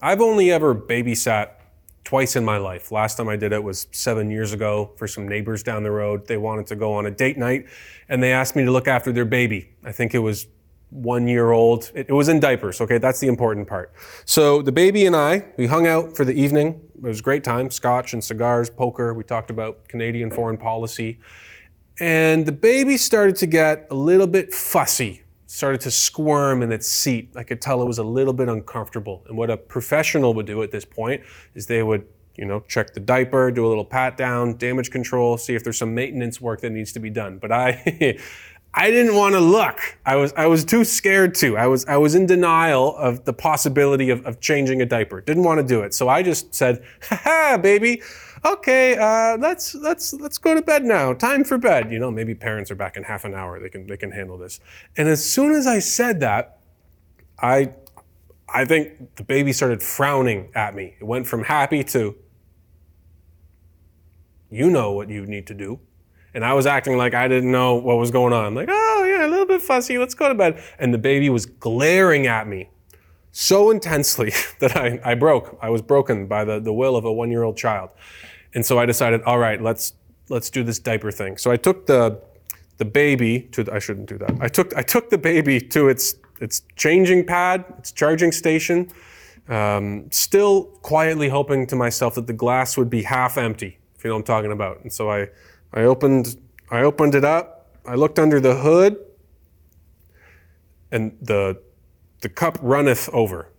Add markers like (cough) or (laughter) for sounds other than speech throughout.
I've only ever babysat twice in my life. Last time I did it was seven years ago for some neighbors down the road. They wanted to go on a date night and they asked me to look after their baby. I think it was one year old. It, it, was in diapers. Okay, that's the important part. So the baby and I, we hung out for the evening. It was a great time. Scotch and cigars, poker. We talked about Canadian foreign policy. And the baby started to get a little bit fussy, started to squirm in its seat. I could tell it was a little bit uncomfortable. And what a professional would do at this point is they would you know, check the diaper, do a little pat down, damage control, see if there's some maintenance work that needs to be done. But I, (laughs) I didn't want to look. I was I was too scared to. I was I was in denial of the possibility of, of changing a diaper. Didn't want to do it. So I just said, "Ha baby. Okay, uh, let's let's let's go to bed now. Time for bed." You know, maybe parents are back in half an hour. They can they can handle this. And as soon as I said that, I I think the baby started frowning at me. It went from happy to you know what you need to do. And I was acting like I didn't know what was going on. Like, oh, yeah, a little bit fussy. Let's go to bed. And the baby was glaring at me so intensely (laughs) that I, I broke. I was broken by the, the will of a one year old child. And so I decided, all right, let's, let's do this diaper thing. So I took the, the baby to, the, I shouldn't do that. I took, I took the baby to its, its changing pad, its charging station, um, still quietly hoping to myself that the glass would be half empty, if you know what I'm talking about. And so I, I opened, I opened it up. I looked under the hood, and the, the cup runneth over.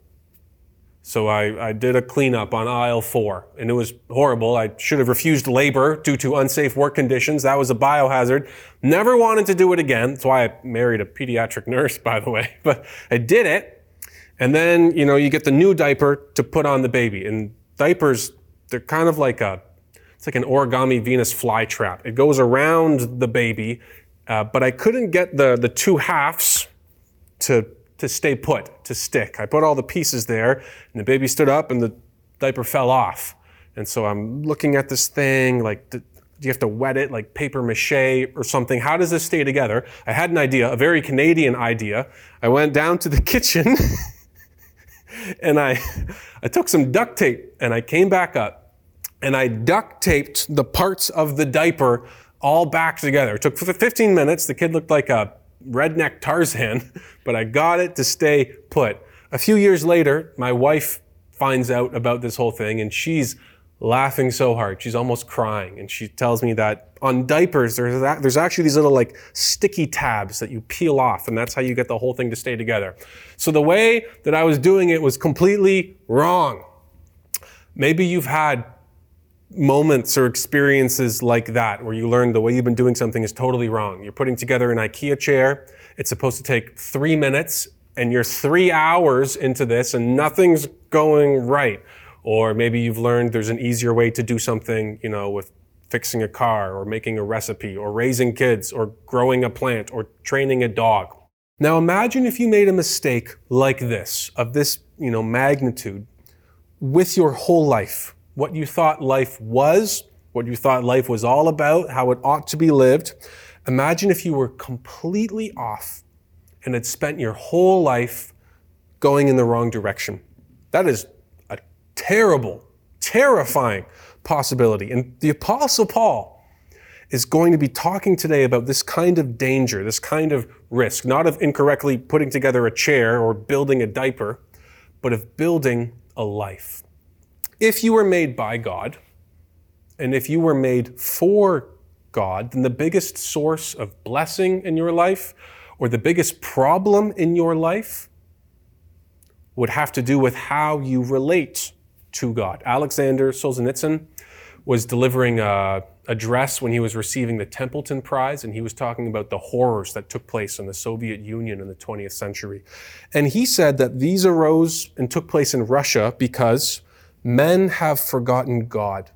So I, I did a cleanup on aisle four, and it was horrible. I should have refused labor due to unsafe work conditions. That was a biohazard. Never wanted to do it again. That's why I married a pediatric nurse, (laughs) by the way. But I did it. And then, you know, you get the new diaper to put on the baby. And diapers, they're kind of like a it's like an origami Venus flytrap. It goes around the baby, uh, but I couldn't get the, the two halves to, to stay put, to stick. I put all the pieces there, and the baby stood up, and the diaper fell off. And so I'm looking at this thing, like, do you have to wet it like paper mache or something? How does this stay together? I had an idea, a very Canadian idea. I went down to the (laughs) kitchen and I, I took some duct tape and I came back up and I duct taped the parts of the diaper all back together. It took 15 minutes. The kid looked like a redneck Tarzan, (laughs) but I got it to stay put. A few years later, my wife finds out about this whole thing and she's laughing so hard. She's almost crying. And she tells me that on diapers, there's, that, there's actually these little like sticky tabs that you peel off, and that's how you get the whole thing to stay together. So the way that I was doing it was completely wrong. Maybe you've had moments or experiences like that where you learn the way you've been doing something is totally wrong. You're putting together an IKEA chair. It's supposed to take three minutes and you're three hours into this and nothing's going right. Or maybe you've learned there's an easier way to do something, you know, with fixing a car or making a recipe or raising kids or growing a plant or training a dog. Now imagine if you made a mistake like this, of this, you know, magnitude with your whole life what you thought life was, what you thought life was all about, how it ought to be lived. Imagine if you were completely off and had spent your whole life going in the wrong direction. That is a terrible, terrifying possibility. And the Apostle Paul is going to be talking today about this kind of danger, this kind of risk, not of incorrectly putting together a chair or building a diaper, but of building a life if you were made by God, and if you were made for God, then the biggest source of blessing in your life or the biggest problem in your life would have to do with how you relate to God. Alexander Solzhenitsyn was delivering a address when he was receiving the Templeton Prize, and he was talking about the horrors that took place in the Soviet Union in the 20th century. And he said that these arose and took place in Russia because Men have forgotten God.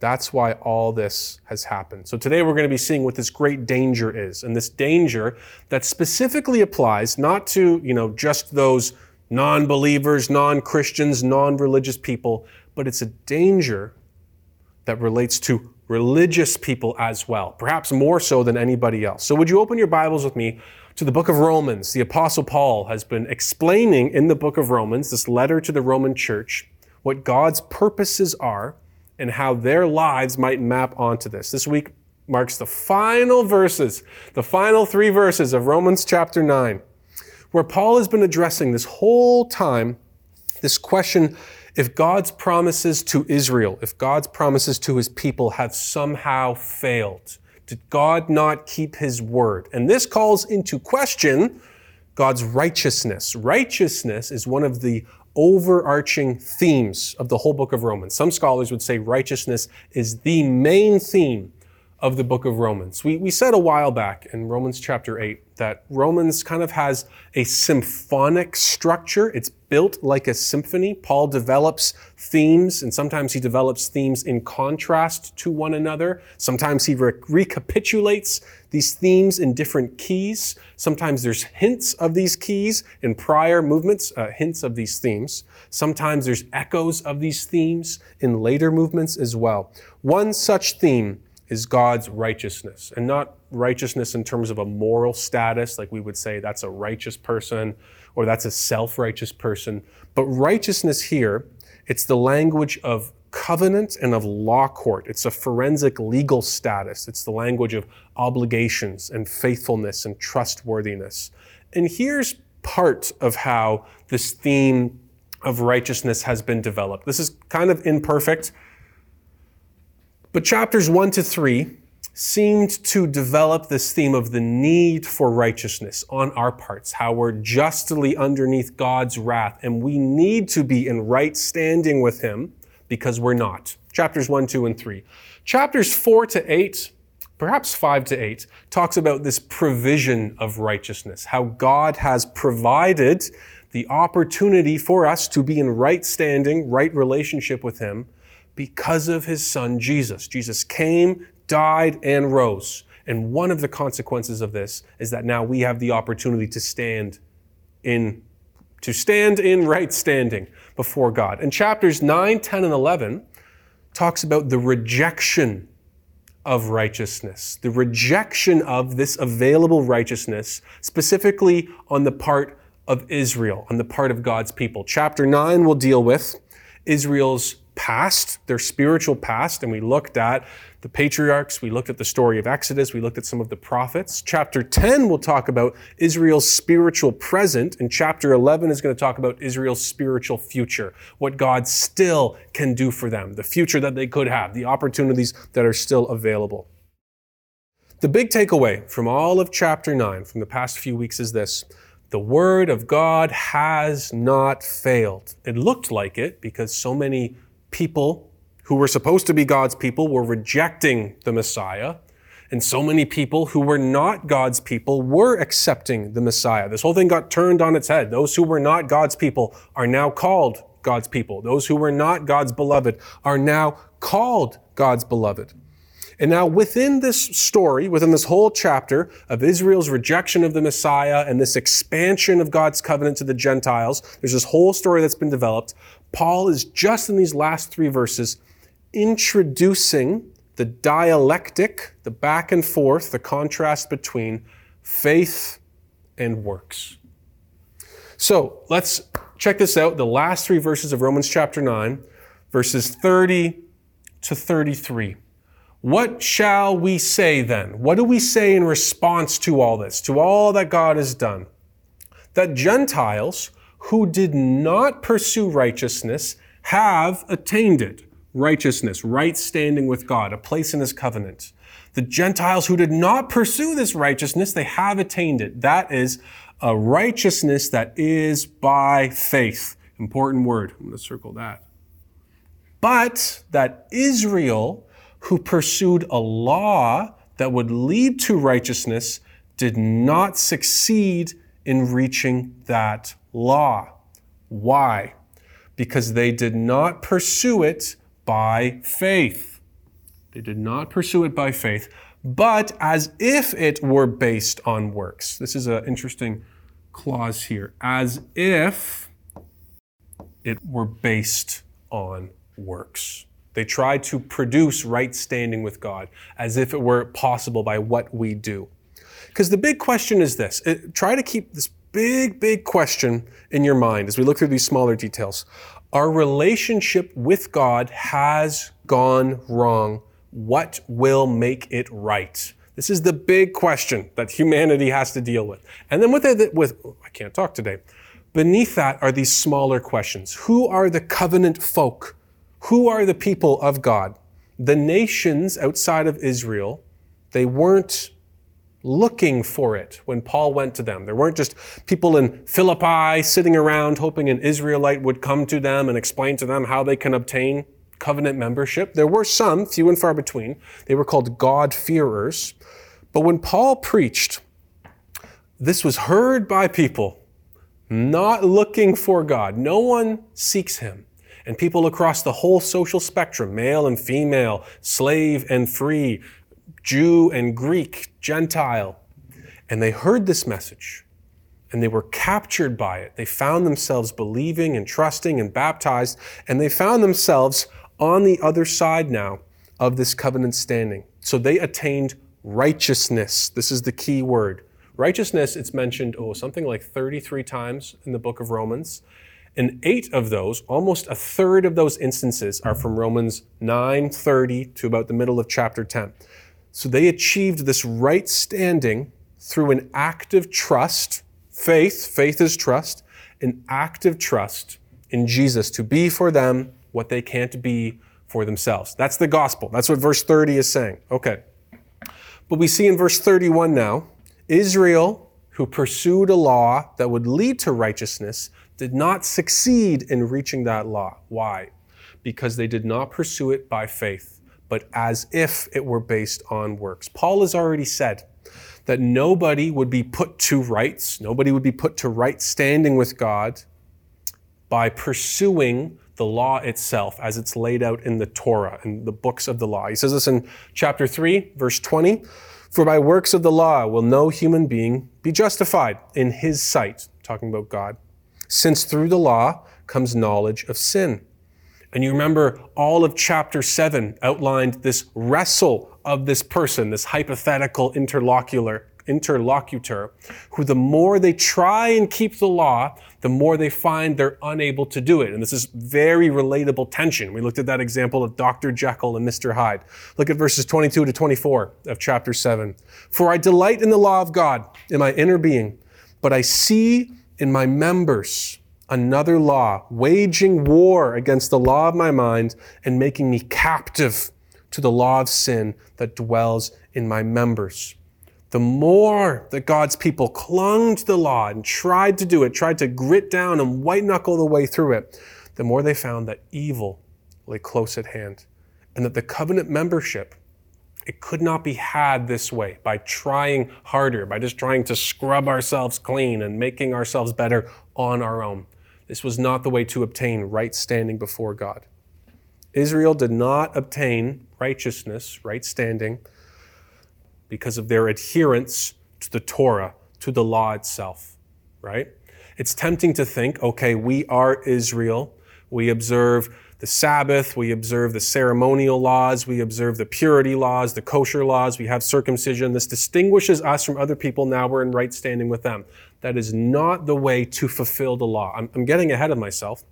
That's why all this has happened. So today we're going to be seeing what this great danger is. And this danger that specifically applies not to, you know, just those non-believers, non-Christians, non-religious people, but it's a danger that relates to religious people as well, perhaps more so than anybody else. So would you open your Bibles with me to the book of Romans. The Apostle Paul has been explaining in the book of Romans, this letter to the Roman church, what God's purposes are and how their lives might map onto this. This week marks the final verses, the final three verses of Romans chapter 9, where Paul has been addressing this whole time this question if God's promises to Israel, if God's promises to his people have somehow failed, did God not keep his word? And this calls into question God's righteousness. Righteousness is one of the overarching themes of the whole book of Romans. Some scholars would say righteousness is the main theme of the book of Romans. We, we said a while back in Romans chapter 8 that Romans kind of has a symphonic structure. It's built like a symphony. Paul develops themes, and sometimes he develops themes in contrast to one another. Sometimes he re- recapitulates these themes in different keys. Sometimes there's hints of these keys in prior movements, uh, hints of these themes. Sometimes there's echoes of these themes in later movements as well. One such theme is God's righteousness, and not righteousness in terms of a moral status, like we would say that's a righteous person or that's a self righteous person. But righteousness here, it's the language of covenant and of law court. It's a forensic legal status. It's the language of obligations and faithfulness and trustworthiness. And here's part of how this theme of righteousness has been developed. This is kind of imperfect. But chapters 1 to 3 seemed to develop this theme of the need for righteousness on our parts, how we're justly underneath God's wrath, and we need to be in right standing with Him because we're not. Chapters 1, 2, and 3. Chapters 4 to 8, perhaps 5 to 8, talks about this provision of righteousness, how God has provided the opportunity for us to be in right standing, right relationship with Him because of his son Jesus. Jesus came, died, and rose. And one of the consequences of this is that now we have the opportunity to stand in to stand in right standing before God. And chapters 9, 10, and 11 talks about the rejection of righteousness, the rejection of this available righteousness, specifically on the part of Israel, on the part of God's people. Chapter 9 will deal with Israel's past, their spiritual past, and we looked at the patriarchs, we looked at the story of Exodus, we looked at some of the prophets. Chapter 10 will talk about Israel's spiritual present, and chapter 11 is going to talk about Israel's spiritual future, what God still can do for them, the future that they could have, the opportunities that are still available. The big takeaway from all of chapter 9 from the past few weeks is this the Word of God has not failed. It looked like it because so many people who were supposed to be God's people were rejecting the Messiah. And so many people who were not God's people were accepting the Messiah. This whole thing got turned on its head. Those who were not God's people are now called God's people. Those who were not God's beloved are now called God's beloved. And now within this story, within this whole chapter of Israel's rejection of the Messiah and this expansion of God's covenant to the Gentiles, there's this whole story that's been developed. Paul is just in these last three verses introducing the dialectic, the back and forth, the contrast between faith and works. So let's check this out the last three verses of Romans chapter 9, verses 30 to 33. What shall we say then? What do we say in response to all this, to all that God has done? That Gentiles who did not pursue righteousness have attained it. Righteousness, right standing with God, a place in his covenant. The Gentiles who did not pursue this righteousness, they have attained it. That is a righteousness that is by faith. Important word. I'm going to circle that. But that Israel, who pursued a law that would lead to righteousness, did not succeed in reaching that law. Why? Because they did not pursue it by faith. They did not pursue it by faith, but as if it were based on works. This is an interesting clause here. As if it were based on works. They tried to produce right standing with God as if it were possible by what we do. Because the big question is this it, try to keep this big, big question in your mind as we look through these smaller details. Our relationship with God has gone wrong. What will make it right? This is the big question that humanity has to deal with. And then with it, with oh, I can't talk today. Beneath that are these smaller questions. Who are the covenant folk? Who are the people of God? The nations outside of Israel, they weren't looking for it when Paul went to them. There weren't just people in Philippi sitting around hoping an Israelite would come to them and explain to them how they can obtain covenant membership. There were some, few and far between. They were called God-fearers. But when Paul preached, this was heard by people not looking for God. No one seeks him. And people across the whole social spectrum, male and female, slave and free, Jew and Greek, Gentile. And they heard this message and they were captured by it. They found themselves believing and trusting and baptized, and they found themselves on the other side now of this covenant standing. So they attained righteousness. This is the key word. Righteousness, it's mentioned, oh, something like 33 times in the book of Romans. And eight of those, almost a third of those instances, are from Romans 9 30 to about the middle of chapter 10. So they achieved this right standing through an active trust, faith, faith is trust, an active trust in Jesus to be for them what they can't be for themselves. That's the gospel. That's what verse 30 is saying. Okay. But we see in verse 31 now, Israel, who pursued a law that would lead to righteousness, did not succeed in reaching that law. Why? Because they did not pursue it by faith, but as if it were based on works. Paul has already said that nobody would be put to rights, nobody would be put to right standing with God by pursuing the law itself as it's laid out in the Torah, in the books of the law. He says this in chapter 3, verse 20 For by works of the law will no human being be justified in his sight, talking about God, since through the law comes knowledge of sin. And you remember all of chapter 7 outlined this wrestle of this person, this hypothetical interlocutor, interlocutor, who the more they try and keep the law, the more they find they're unable to do it. And this is very relatable tension. We looked at that example of Dr. Jekyll and Mr. Hyde. Look at verses 22 to 24 of chapter 7. For I delight in the law of God in my inner being, but I see in my members another law, waging war against the law of my mind and making me captive to the law of sin that dwells in my members the more that God's people clung to the law and tried to do it, tried to grit down and white knuckle the way through it, the more they found that evil lay close at hand and that the covenant membership it could not be had this way by trying harder, by just trying to scrub ourselves clean and making ourselves better on our own. This was not the way to obtain right standing before God. Israel did not obtain righteousness, right standing, because of their adherence to the Torah, to the law itself, right? It's tempting to think, okay, we are Israel. We observe the Sabbath, we observe the ceremonial laws, we observe the purity laws, the kosher laws, we have circumcision. This distinguishes us from other people. Now we're in right standing with them. That is not the way to fulfill the law. I'm, I'm getting ahead of myself.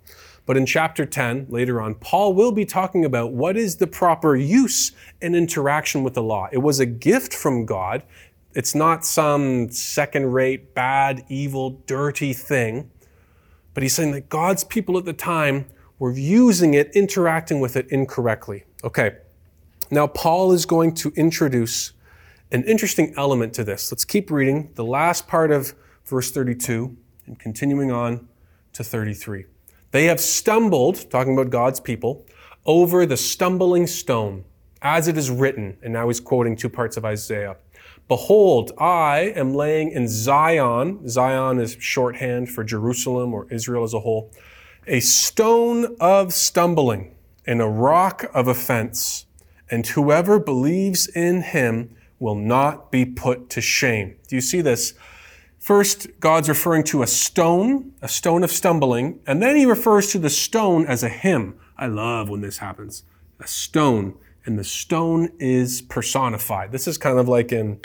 But in chapter 10, later on, Paul will be talking about what is the proper use and interaction with the law. It was a gift from God. It's not some second rate, bad, evil, dirty thing. But he's saying that God's people at the time were using it, interacting with it incorrectly. Okay, now Paul is going to introduce an interesting element to this. Let's keep reading the last part of verse 32 and continuing on to 33. They have stumbled, talking about God's people, over the stumbling stone, as it is written. And now he's quoting two parts of Isaiah. Behold, I am laying in Zion, Zion is shorthand for Jerusalem or Israel as a whole, a stone of stumbling and a rock of offense. And whoever believes in him will not be put to shame. Do you see this? First, God's referring to a stone, a stone of stumbling, and then he refers to the stone as a him. I love when this happens. A stone, and the stone is personified. This is kind of like in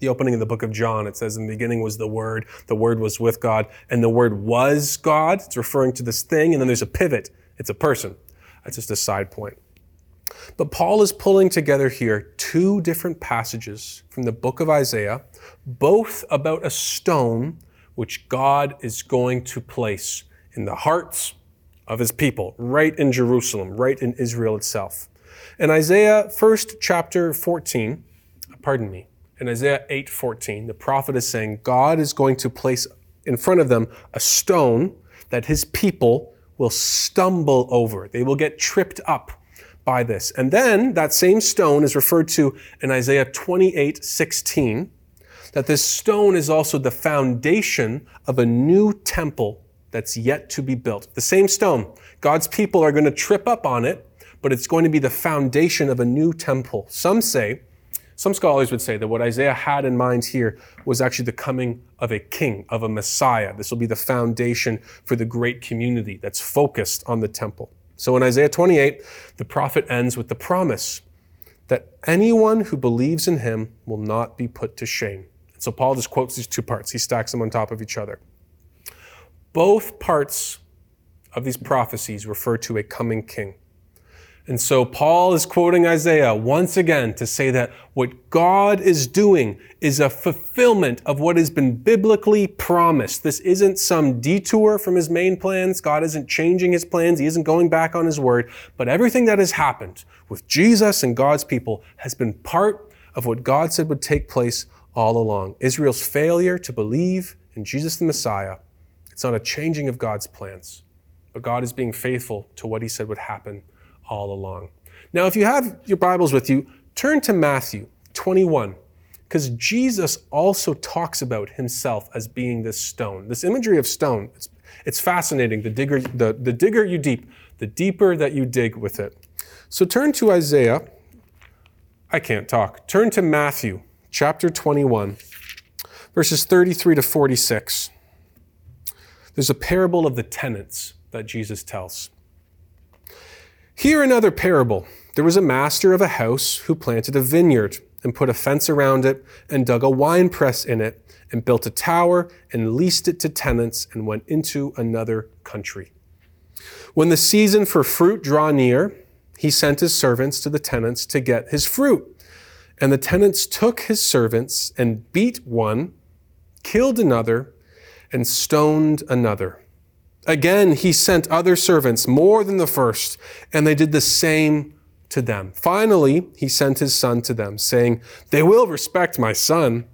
the opening of the book of John, it says, In the beginning was the Word, the Word was with God, and the Word was God. It's referring to this thing, and then there's a pivot. It's a person. That's just a side point. But Paul is pulling together here two different passages from the book of Isaiah, both about a stone which God is going to place in the hearts of his people, right in Jerusalem, right in Israel itself. In Isaiah, first chapter 14, pardon me, in Isaiah 8:14, the prophet is saying God is going to place in front of them a stone that his people will stumble over. They will get tripped up by this. And then that same stone is referred to in Isaiah 28:16 that this stone is also the foundation of a new temple that's yet to be built. The same stone. God's people are going to trip up on it, but it's going to be the foundation of a new temple. Some say, some scholars would say that what Isaiah had in mind here was actually the coming of a king, of a Messiah. This will be the foundation for the great community that's focused on the temple. So in Isaiah 28, the prophet ends with the promise that anyone who believes in him will not be put to shame. So Paul just quotes these two parts. He stacks them on top of each other. Both parts of these prophecies refer to a coming king. And so Paul is quoting Isaiah once again to say that what God is doing is a fulfillment of what has been biblically promised. This isn't some detour from his main plans. God isn't changing his plans. He isn't going back on his word. But everything that has happened with Jesus and God's people has been part of what God said would take place all along. Israel's failure to believe in Jesus the Messiah it's not a changing of God's plans, but God is being faithful to what He said would happen all along. Now, if you have your Bibles with you, turn to Matthew 21, because Jesus also talks about Himself as being this stone. This imagery of stone, it's, it's fascinating. The digger, the, the digger you deep, the deeper that you dig with it. So turn to Isaiah. I can't talk. Turn to Matthew chapter 21, verses 33 to 46. There's a parable of the tenants that Jesus tells. Here, another parable. There was a master of a house who planted a vineyard and put a fence around it and dug a wine press in it and built a tower and leased it to tenants and went into another country. When the season for fruit drew near, he sent his servants to the tenants to get his fruit. And the tenants took his servants and beat one, killed another, and stoned another. Again, he sent other servants, more than the first, and they did the same to them. Finally, he sent his son to them, saying, They will respect my son.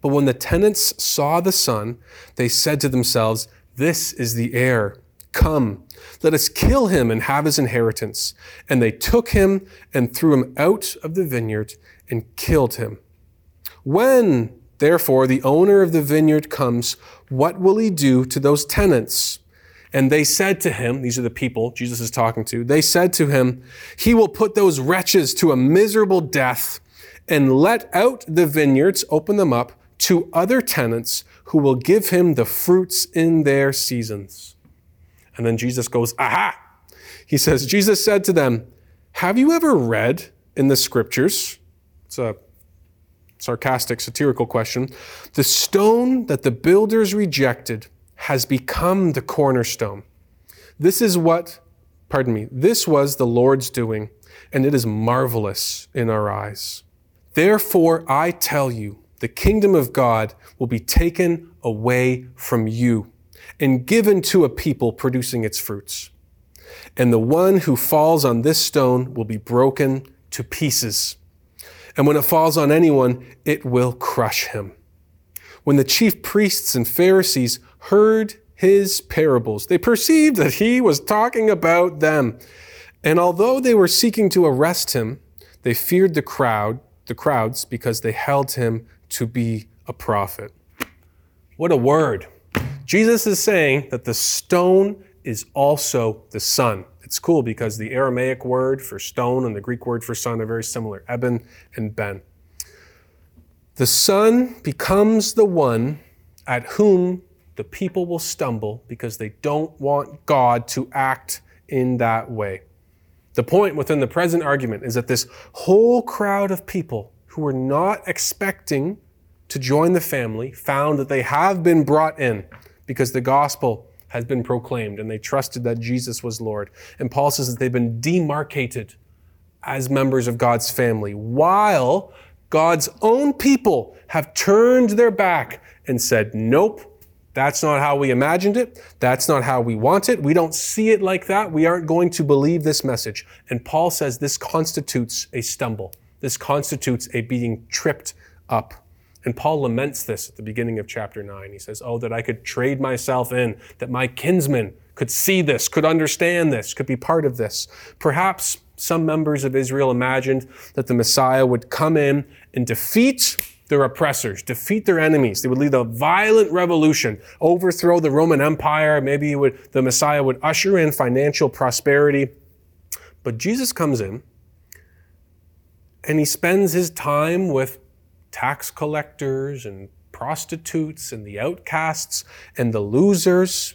But when the tenants saw the son, they said to themselves, This is the heir. Come, let us kill him and have his inheritance. And they took him and threw him out of the vineyard and killed him. When Therefore, the owner of the vineyard comes. What will he do to those tenants? And they said to him, these are the people Jesus is talking to, they said to him, He will put those wretches to a miserable death and let out the vineyards, open them up to other tenants who will give him the fruits in their seasons. And then Jesus goes, Aha! He says, Jesus said to them, Have you ever read in the scriptures? It's a sarcastic, satirical question. The stone that the builders rejected has become the cornerstone. This is what, pardon me, this was the Lord's doing, and it is marvelous in our eyes. Therefore, I tell you, the kingdom of God will be taken away from you and given to a people producing its fruits. And the one who falls on this stone will be broken to pieces and when it falls on anyone, it will crush him. When the chief priests and Pharisees heard his parables, they perceived that he was talking about them. And although they were seeking to arrest him, they feared the crowd, the crowds, because they held him to be a prophet. What a word. Jesus is saying that the stone is also the son. It's cool because the Aramaic word for stone and the Greek word for son are very similar, eben and ben. The son becomes the one at whom the people will stumble because they don't want God to act in that way. The point within the present argument is that this whole crowd of people who were not expecting to join the family found that they have been brought in because the gospel has been proclaimed and they trusted that Jesus was Lord. And Paul says that they've been demarcated as members of God's family while God's own people have turned their back and said, Nope, that's not how we imagined it. That's not how we want it. We don't see it like that. We aren't going to believe this message. And Paul says this constitutes a stumble. This constitutes a being tripped up. And Paul laments this at the beginning of chapter 9. He says, Oh, that I could trade myself in, that my kinsmen could see this, could understand this, could be part of this. Perhaps some members of Israel imagined that the Messiah would come in and defeat their oppressors, defeat their enemies. They would lead a violent revolution, overthrow the Roman Empire. Maybe would, the Messiah would usher in financial prosperity. But Jesus comes in and he spends his time with tax collectors and prostitutes and the outcasts and the losers.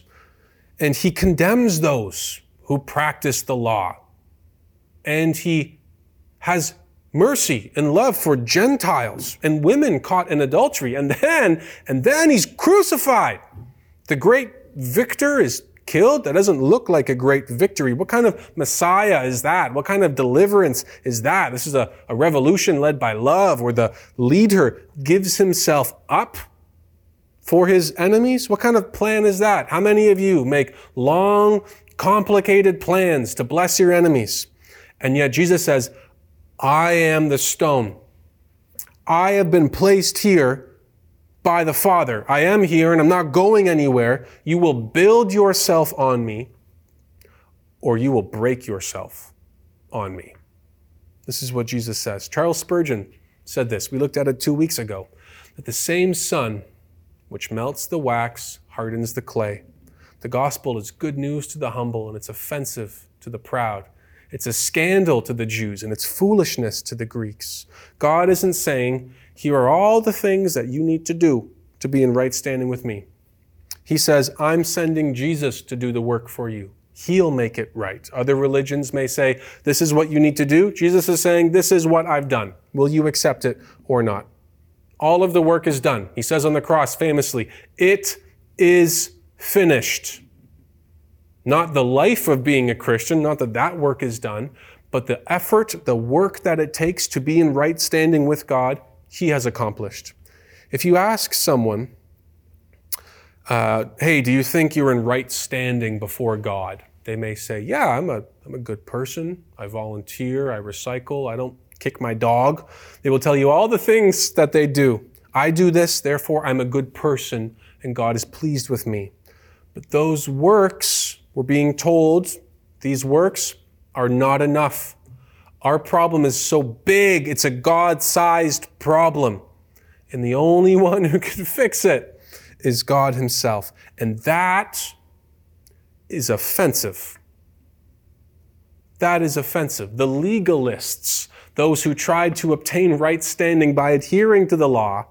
And he condemns those who practice the law. And he has mercy and love for Gentiles and women caught in adultery. And then, and then he's crucified. The great victor is killed? That doesn't look like a great victory. What kind of Messiah is that? What kind of deliverance is that? This is a, a revolution led by love where the leader gives himself up for his enemies? What kind of plan is that? How many of you make long, complicated plans to bless your enemies? And yet Jesus says, I am the stone. I have been placed here by the Father. I am here and I'm not going anywhere. You will build yourself on me or you will break yourself on me. This is what Jesus says. Charles Spurgeon said this. We looked at it two weeks ago that the same sun which melts the wax hardens the clay. The gospel is good news to the humble and it's offensive to the proud. It's a scandal to the Jews and it's foolishness to the Greeks. God isn't saying, here are all the things that you need to do to be in right standing with me. He says, I'm sending Jesus to do the work for you. He'll make it right. Other religions may say, This is what you need to do. Jesus is saying, This is what I've done. Will you accept it or not? All of the work is done. He says on the cross famously, It is finished. Not the life of being a Christian, not that that work is done, but the effort, the work that it takes to be in right standing with God he has accomplished. If you ask someone, uh, hey, do you think you're in right standing before God? They may say, yeah, I'm a, I'm a good person. I volunteer, I recycle, I don't kick my dog. They will tell you all the things that they do. I do this, therefore I'm a good person, and God is pleased with me. But those works, we're being told, these works are not enough. Our problem is so big, it's a God sized problem. And the only (laughs) one who can fix it is God Himself. And that is offensive. That is offensive. The legalists, those who tried to obtain right standing by adhering to the law,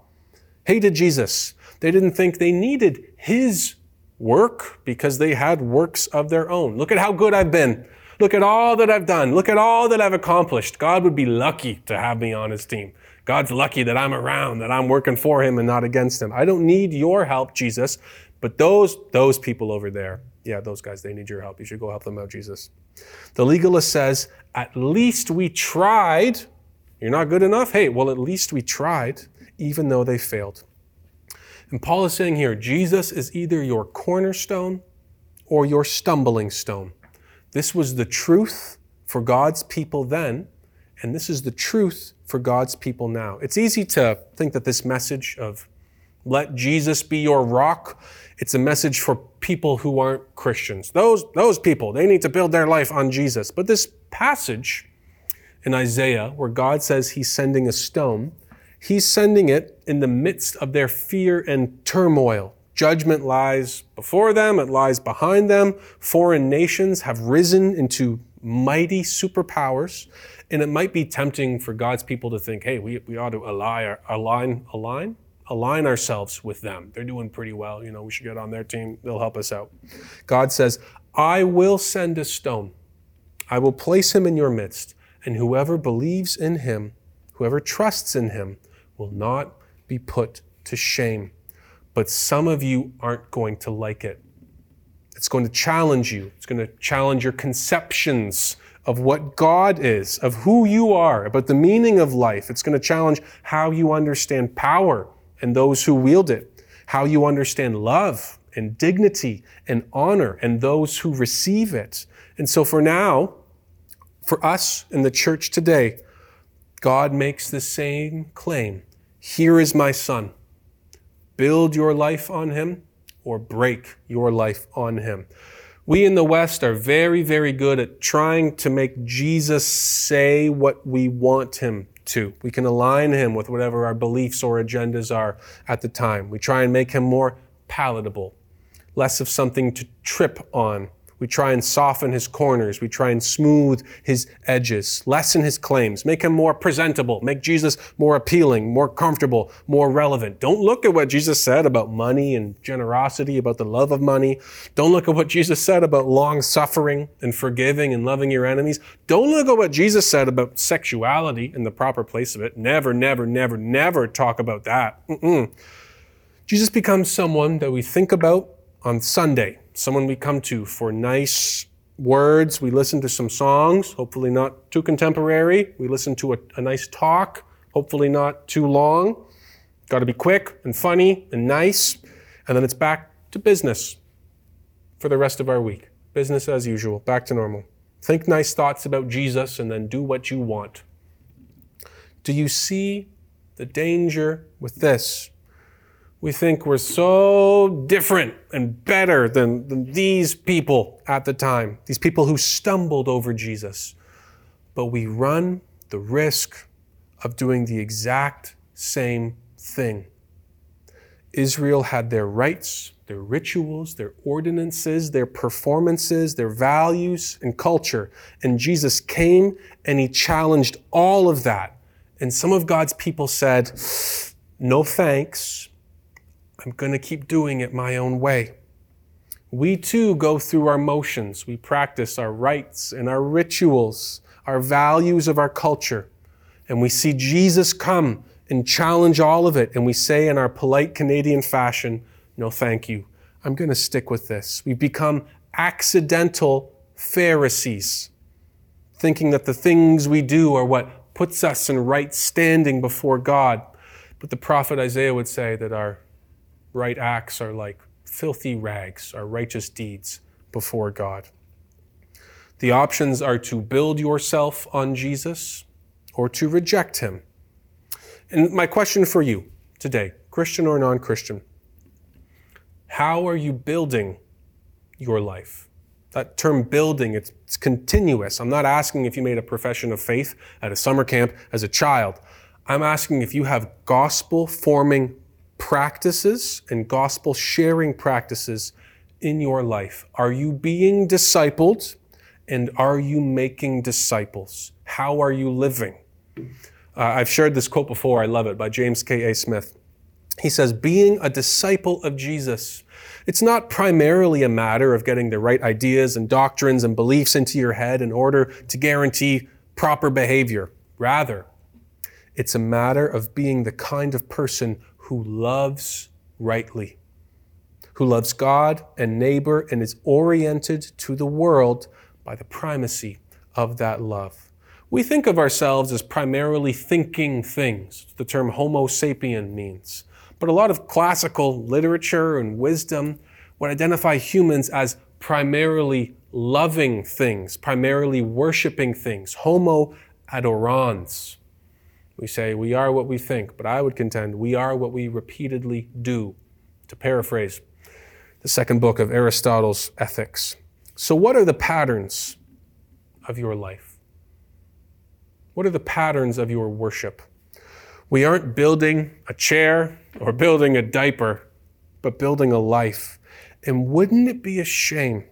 hated Jesus. They didn't think they needed His work because they had works of their own. Look at how good I've been. Look at all that I've done. Look at all that I've accomplished. God would be lucky to have me on his team. God's lucky that I'm around, that I'm working for him and not against him. I don't need your help, Jesus. But those, those people over there, yeah, those guys, they need your help. You should go help them out, Jesus. The legalist says, at least we tried. You're not good enough? Hey, well, at least we tried, even though they failed. And Paul is saying here, Jesus is either your cornerstone or your stumbling stone. This was the truth for God's people then, and this is the truth for God's people now. It's easy to think that this message of let Jesus be your rock, it's a message for people who aren't Christians. Those, those people, they need to build their life on Jesus. But this passage in Isaiah, where God says he's sending a stone, he's sending it in the midst of their fear and turmoil. Judgment lies before them, it lies behind them. Foreign nations have risen into mighty superpowers. And it might be tempting for God's people to think, hey, we, we ought to align, align, align, align ourselves with them. They're doing pretty well. You know, we should get on their team. They'll help us out. God says, I will send a stone. I will place him in your midst. And whoever believes in him, whoever trusts in him, will not be put to shame. But some of you aren't going to like it. It's going to challenge you. It's going to challenge your conceptions of what God is, of who you are, about the meaning of life. It's going to challenge how you understand power and those who wield it, how you understand love and dignity and honor and those who receive it. And so for now, for us in the church today, God makes the same claim. Here is my son. Build your life on him or break your life on him. We in the West are very, very good at trying to make Jesus say what we want him to. We can align him with whatever our beliefs or agendas are at the time. We try and make him more palatable, less of something to trip on we try and soften his corners. We try and smooth his edges, lessen his claims, make him more presentable, make Jesus more appealing, more comfortable, more relevant. Don't look at what Jesus said about money and generosity, about the love of money. Don't look at what Jesus said about long suffering and forgiving and loving your enemies. Don't look at what Jesus said about sexuality in the proper place of it. Never, never, never, never talk about that. Mm-mm. Jesus becomes someone that we think about on Sunday someone we come to for nice words. We listen to some songs, hopefully not too contemporary. We listen to a, a nice talk, hopefully not too long. Got to be quick and funny and nice. And then it's back to business for the rest of our week. Business as usual, back to normal. Think nice thoughts about Jesus and then do what you want. Do you see the danger with this? We think we're so different and better than, than, these people at the time, these people who stumbled over Jesus. But we run the risk of doing the exact same thing. Israel had their rites, their rituals, their ordinances, their performances, their values, and culture. And Jesus came and he challenged all of that. And some of God's people said, No thanks I'm going to keep doing it my own way. We too go through our motions. We practice our rites and our rituals, our values of our culture. And we see Jesus come and challenge all of it. And we say in our polite Canadian fashion, no, thank you. I'm going to stick with this. We become accidental Pharisees, thinking that the things we do are what puts us in right standing before God. But the prophet Isaiah would say that our right acts are like filthy rags, are righteous deeds before God. The options are to build yourself on Jesus or to reject him. And my question for you today, Christian or non Christian, how are you building your life? That term building, it's, it's, continuous. I'm not asking if you made a profession of faith at a summer camp as a child. I'm asking if you have gospel forming practices and gospel sharing practices in your life? Are you being discipled and are you making disciples? How are you living? Uh, I've shared this quote before, I love it, by James K.A. Smith. He says, Being a disciple of Jesus, it's not primarily a matter of getting the right ideas and doctrines and beliefs into your head in order to guarantee proper behavior. Rather, it's a matter of being the kind of person who loves rightly, who loves God and neighbor and is oriented to the world by the primacy of that love. We think of ourselves as primarily thinking things, the term Homo sapien means. But a lot of classical literature and wisdom would identify humans as primarily loving things, primarily worshiping things, Homo adorans. We say, we are what we think, but I would contend we are what we repeatedly do, to paraphrase the second book of Aristotle's Ethics. So, what are the patterns of your life? What are the patterns of your worship? We aren't building a chair or building a diaper, but building a life. And wouldn't it be a shame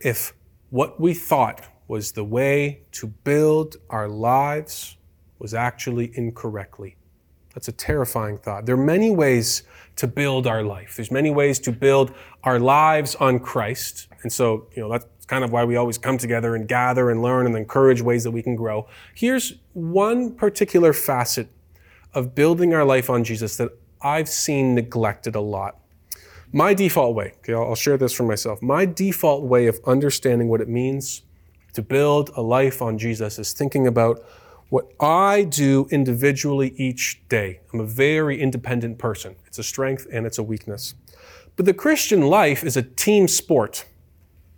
if what we thought was the way to build our lives was actually incorrectly. That's a terrifying thought. There are many ways to build our life. There's many ways to build our lives on Christ. And so, you know, that's kind of why we always come together and gather and learn and encourage ways that we can grow. Here's one particular facet of building our life on Jesus that I've seen neglected a lot. My default way, okay, I'll share this for myself. My default way of understanding what it means to build a life on Jesus is thinking about what I do individually each day. I'm a very independent person. It's a strength and it's a weakness. But the Christian life is a team sport.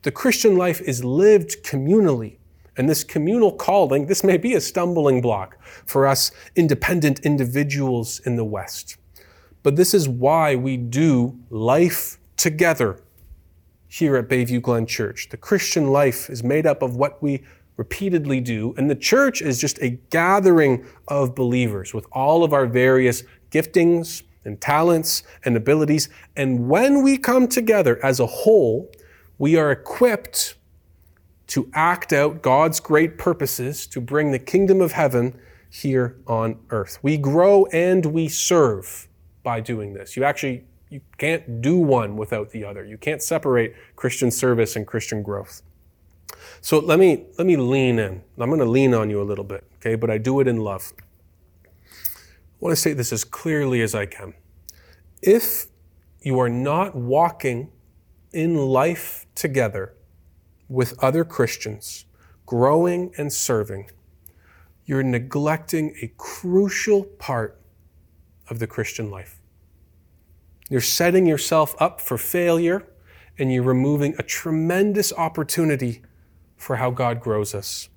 The Christian life is lived communally. And this communal calling, this may be a stumbling block for us independent individuals in the West. But this is why we do life together here at Bayview Glen Church. The Christian life is made up of what we repeatedly do, and the church is just a gathering of believers with all of our various giftings and talents and abilities. And when we come together as a whole, we are equipped to act out God's great purposes to bring the kingdom of heaven here on earth. We grow and we serve by doing this. You actually you can't do one without the other. You can't separate Christian service and Christian growth. So let me let me lean in. I'm going to lean on you a little bit, okay? But I do it in love. I want to say this as clearly as I can. If you are not walking in life together with other Christians, growing and serving, you're neglecting a crucial part of the Christian life. You're setting yourself up for failure and you're removing a tremendous opportunity for how God grows us.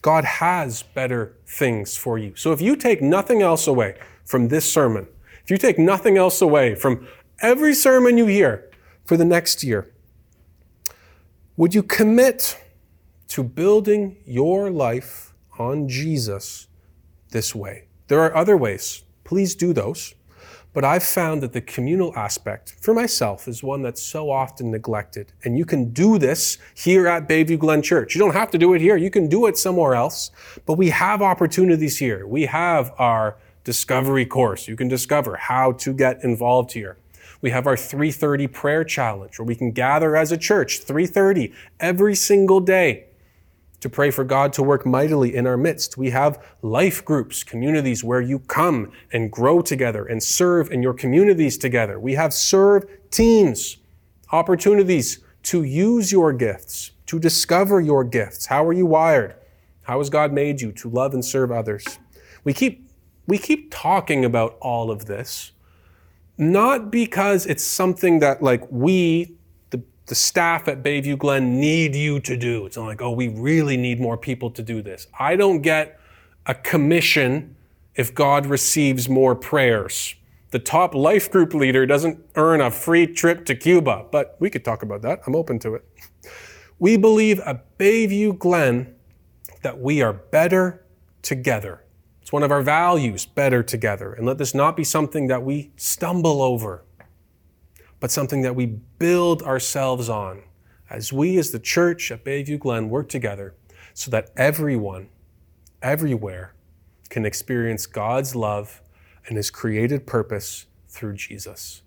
God has better things for you. So if you take nothing else away from this sermon, if you take nothing else away from every sermon you hear for the next year, would you commit to building your life on Jesus this way? There are other ways. Please do those. But I've found that the communal aspect for myself is one that's so often neglected. And you can do this here at Bayview Glen Church. You don't have to do it here. You can do it somewhere else. But we have opportunities here. We have our discovery course. You can discover how to get involved here. We have our 3:30 prayer challenge where we can gather as a church 3:30 every single day to pray for God to work mightily in our midst. We have life groups, communities where you come and grow together and serve in your communities together. We have serve teams, opportunities to use your gifts, to discover your gifts. How are you wired? How has God made you to love and serve others? We keep, we keep talking about all of this, not because it's something that like we, the staff at Bayview Glen need you to do. It's not like, oh, we really need more people to do this. I don't get a commission if God receives more prayers. The top life group leader doesn't earn a free trip to Cuba, but we could talk about that. I'm open to it. We believe at Bayview Glen that we are better together. It's one of our values, better together. And let this not be something that we stumble over, but something that we build ourselves on as we, as the church at Bayview Glen, work together so that everyone, everywhere, can experience God's love and his created purpose through Jesus.